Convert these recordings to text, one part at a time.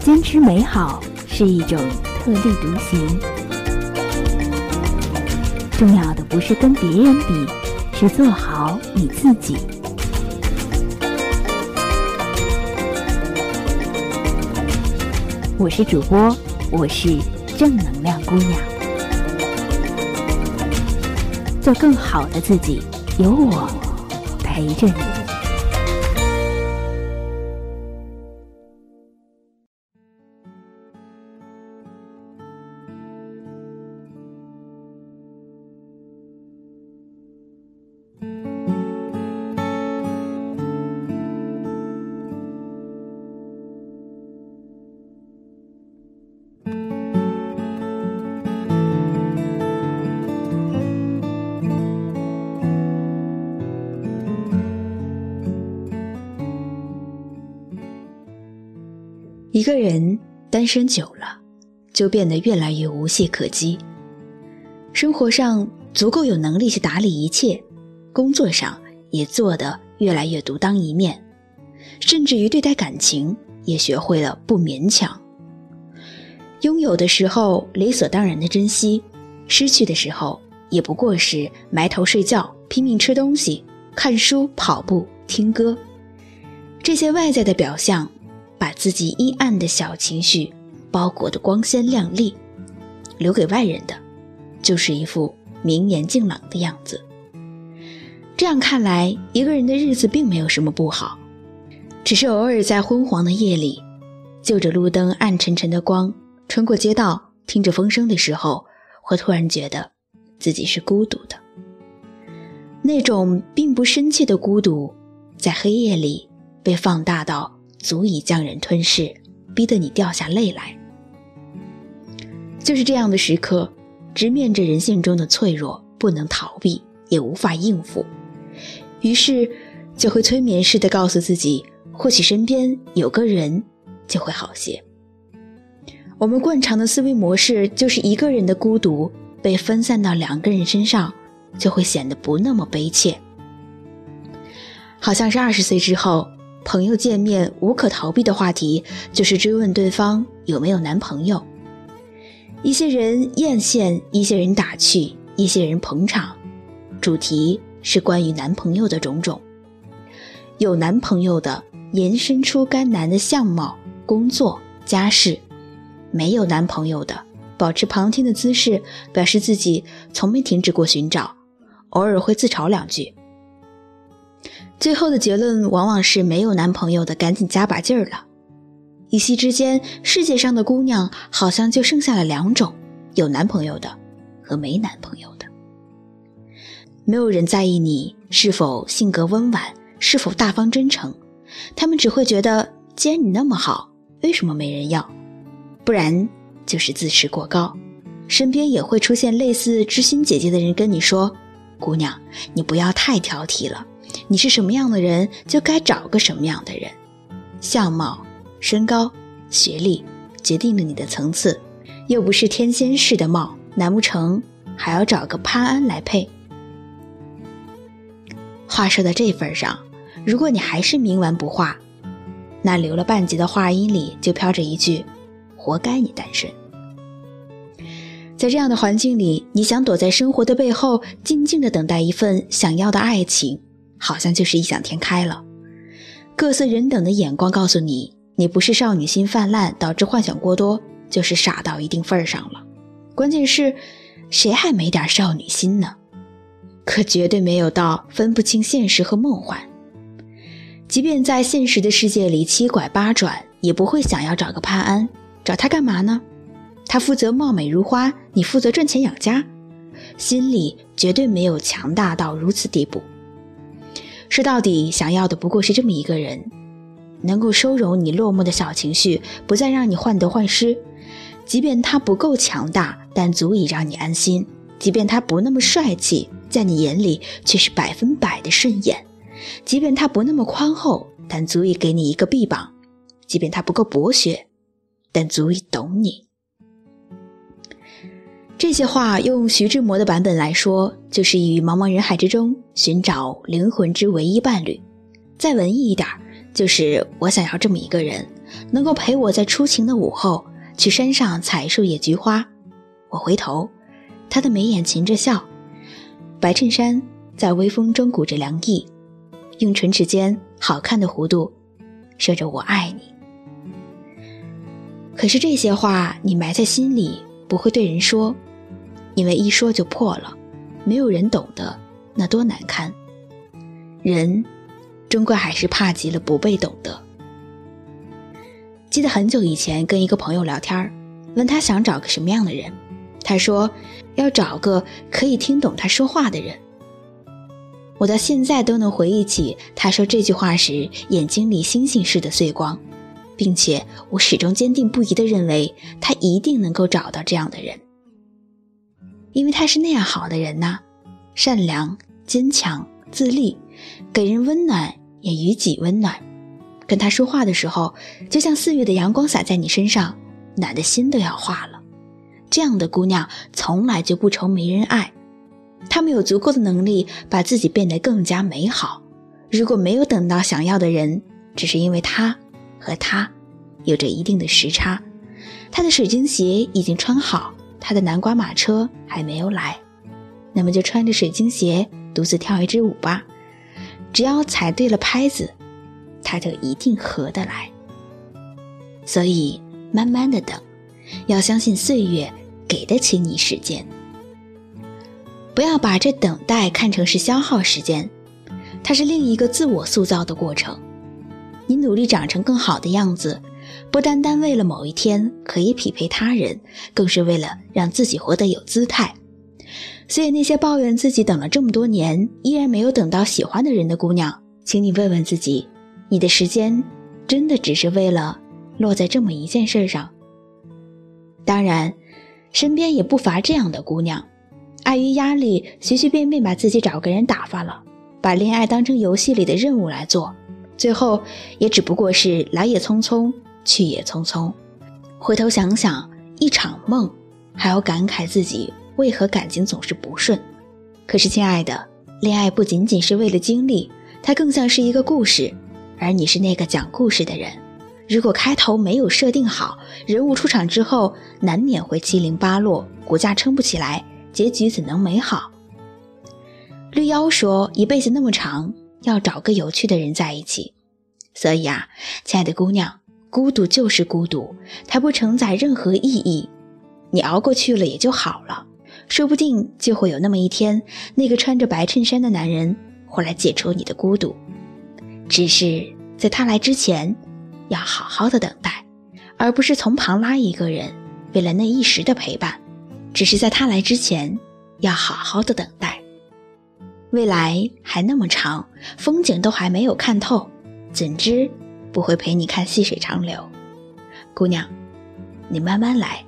坚持美好是一种特立独行。重要的不是跟别人比，是做好你自己。我是主播，我是正能量姑娘，做更好的自己，有我陪着你。一个人单身久了，就变得越来越无懈可击。生活上足够有能力去打理一切，工作上也做得越来越独当一面，甚至于对待感情也学会了不勉强。拥有的时候理所当然的珍惜，失去的时候也不过是埋头睡觉、拼命吃东西、看书、跑步、听歌，这些外在的表象。把自己阴暗的小情绪包裹得光鲜亮丽，留给外人的，就是一副明艳净朗的样子。这样看来，一个人的日子并没有什么不好，只是偶尔在昏黄的夜里，就着路灯暗沉沉的光，穿过街道，听着风声的时候，会突然觉得自己是孤独的。那种并不深切的孤独，在黑夜里被放大到。足以将人吞噬，逼得你掉下泪来。就是这样的时刻，直面着人性中的脆弱，不能逃避，也无法应付，于是就会催眠似的告诉自己，或许身边有个人就会好些。我们惯常的思维模式就是，一个人的孤独被分散到两个人身上，就会显得不那么悲切。好像是二十岁之后。朋友见面无可逃避的话题就是追问对方有没有男朋友。一些人艳羡，一些人打趣，一些人捧场，主题是关于男朋友的种种。有男朋友的延伸出该男的相貌、工作、家世；没有男朋友的保持旁听的姿势，表示自己从没停止过寻找，偶尔会自嘲两句。最后的结论往往是没有男朋友的赶紧加把劲儿了。一夕之间，世界上的姑娘好像就剩下了两种：有男朋友的和没男朋友的。没有人在意你是否性格温婉，是否大方真诚，他们只会觉得，既然你那么好，为什么没人要？不然就是自视过高。身边也会出现类似知心姐姐的人跟你说：“姑娘，你不要太挑剔了。”你是什么样的人，就该找个什么样的人。相貌、身高、学历决定了你的层次，又不是天仙似的貌，难不成还要找个潘安来配？话说到这份上，如果你还是冥顽不化，那留了半截的话音里就飘着一句：“活该你单身。”在这样的环境里，你想躲在生活的背后，静静的等待一份想要的爱情。好像就是异想天开了，各色人等的眼光告诉你，你不是少女心泛滥导致幻想过多，就是傻到一定份儿上了。关键是，谁还没点少女心呢？可绝对没有到分不清现实和梦幻。即便在现实的世界里七拐八转，也不会想要找个潘安，找他干嘛呢？他负责貌美如花，你负责赚钱养家，心里绝对没有强大到如此地步。说到底，想要的不过是这么一个人，能够收容你落寞的小情绪，不再让你患得患失。即便他不够强大，但足以让你安心；即便他不那么帅气，在你眼里却是百分百的顺眼；即便他不那么宽厚，但足以给你一个臂膀；即便他不够博学，但足以懂你。这些话用徐志摩的版本来说，就是与茫茫人海之中寻找灵魂之唯一伴侣；再文艺一点，就是我想要这么一个人，能够陪我在初晴的午后去山上采树叶菊花。我回头，他的眉眼噙着笑，白衬衫在微风中鼓着凉意，用唇齿间好看的弧度说着“我爱你”。可是这些话你埋在心里，不会对人说。因为一说就破了，没有人懂得，那多难堪。人，终归还是怕极了不被懂得。记得很久以前跟一个朋友聊天问他想找个什么样的人，他说要找个可以听懂他说话的人。我到现在都能回忆起他说这句话时眼睛里星星似的碎光，并且我始终坚定不移地认为他一定能够找到这样的人。因为他是那样好的人呐，善良、坚强、自立，给人温暖也予己温暖。跟他说话的时候，就像四月的阳光洒在你身上，暖的心都要化了。这样的姑娘从来就不愁没人爱，她们有足够的能力把自己变得更加美好。如果没有等到想要的人，只是因为他和他有着一定的时差，他的水晶鞋已经穿好。他的南瓜马车还没有来，那么就穿着水晶鞋独自跳一支舞吧。只要踩对了拍子，他就一定合得来。所以慢慢的等，要相信岁月给得起你时间。不要把这等待看成是消耗时间，它是另一个自我塑造的过程。你努力长成更好的样子。不单单为了某一天可以匹配他人，更是为了让自己活得有姿态。所以，那些抱怨自己等了这么多年依然没有等到喜欢的人的姑娘，请你问问自己：你的时间真的只是为了落在这么一件事上？当然，身边也不乏这样的姑娘，碍于压力，随随便便把自己找个人打发了，把恋爱当成游戏里的任务来做，最后也只不过是来也匆匆。去也匆匆，回头想想，一场梦，还要感慨自己为何感情总是不顺。可是，亲爱的，恋爱不仅仅是为了经历，它更像是一个故事，而你是那个讲故事的人。如果开头没有设定好，人物出场之后难免会七零八落，骨架撑不起来，结局怎能美好？绿妖说：“一辈子那么长，要找个有趣的人在一起。”所以啊，亲爱的姑娘。孤独就是孤独，它不承载任何意义。你熬过去了也就好了，说不定就会有那么一天，那个穿着白衬衫的男人会来解除你的孤独。只是在他来之前，要好好的等待，而不是从旁拉一个人，为了那一时的陪伴。只是在他来之前，要好好的等待。未来还那么长，风景都还没有看透，怎知？不会陪你看细水长流，姑娘，你慢慢来，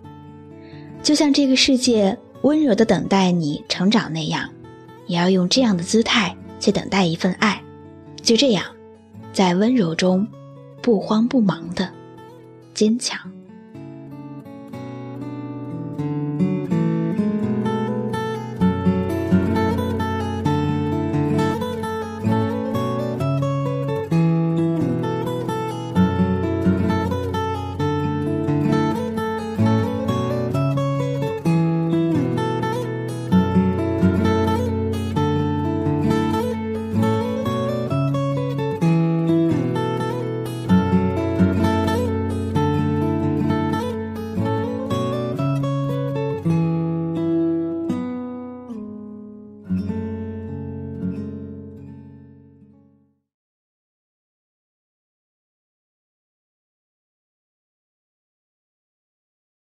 就像这个世界温柔的等待你成长那样，也要用这样的姿态去等待一份爱。就这样，在温柔中不慌不忙的坚强。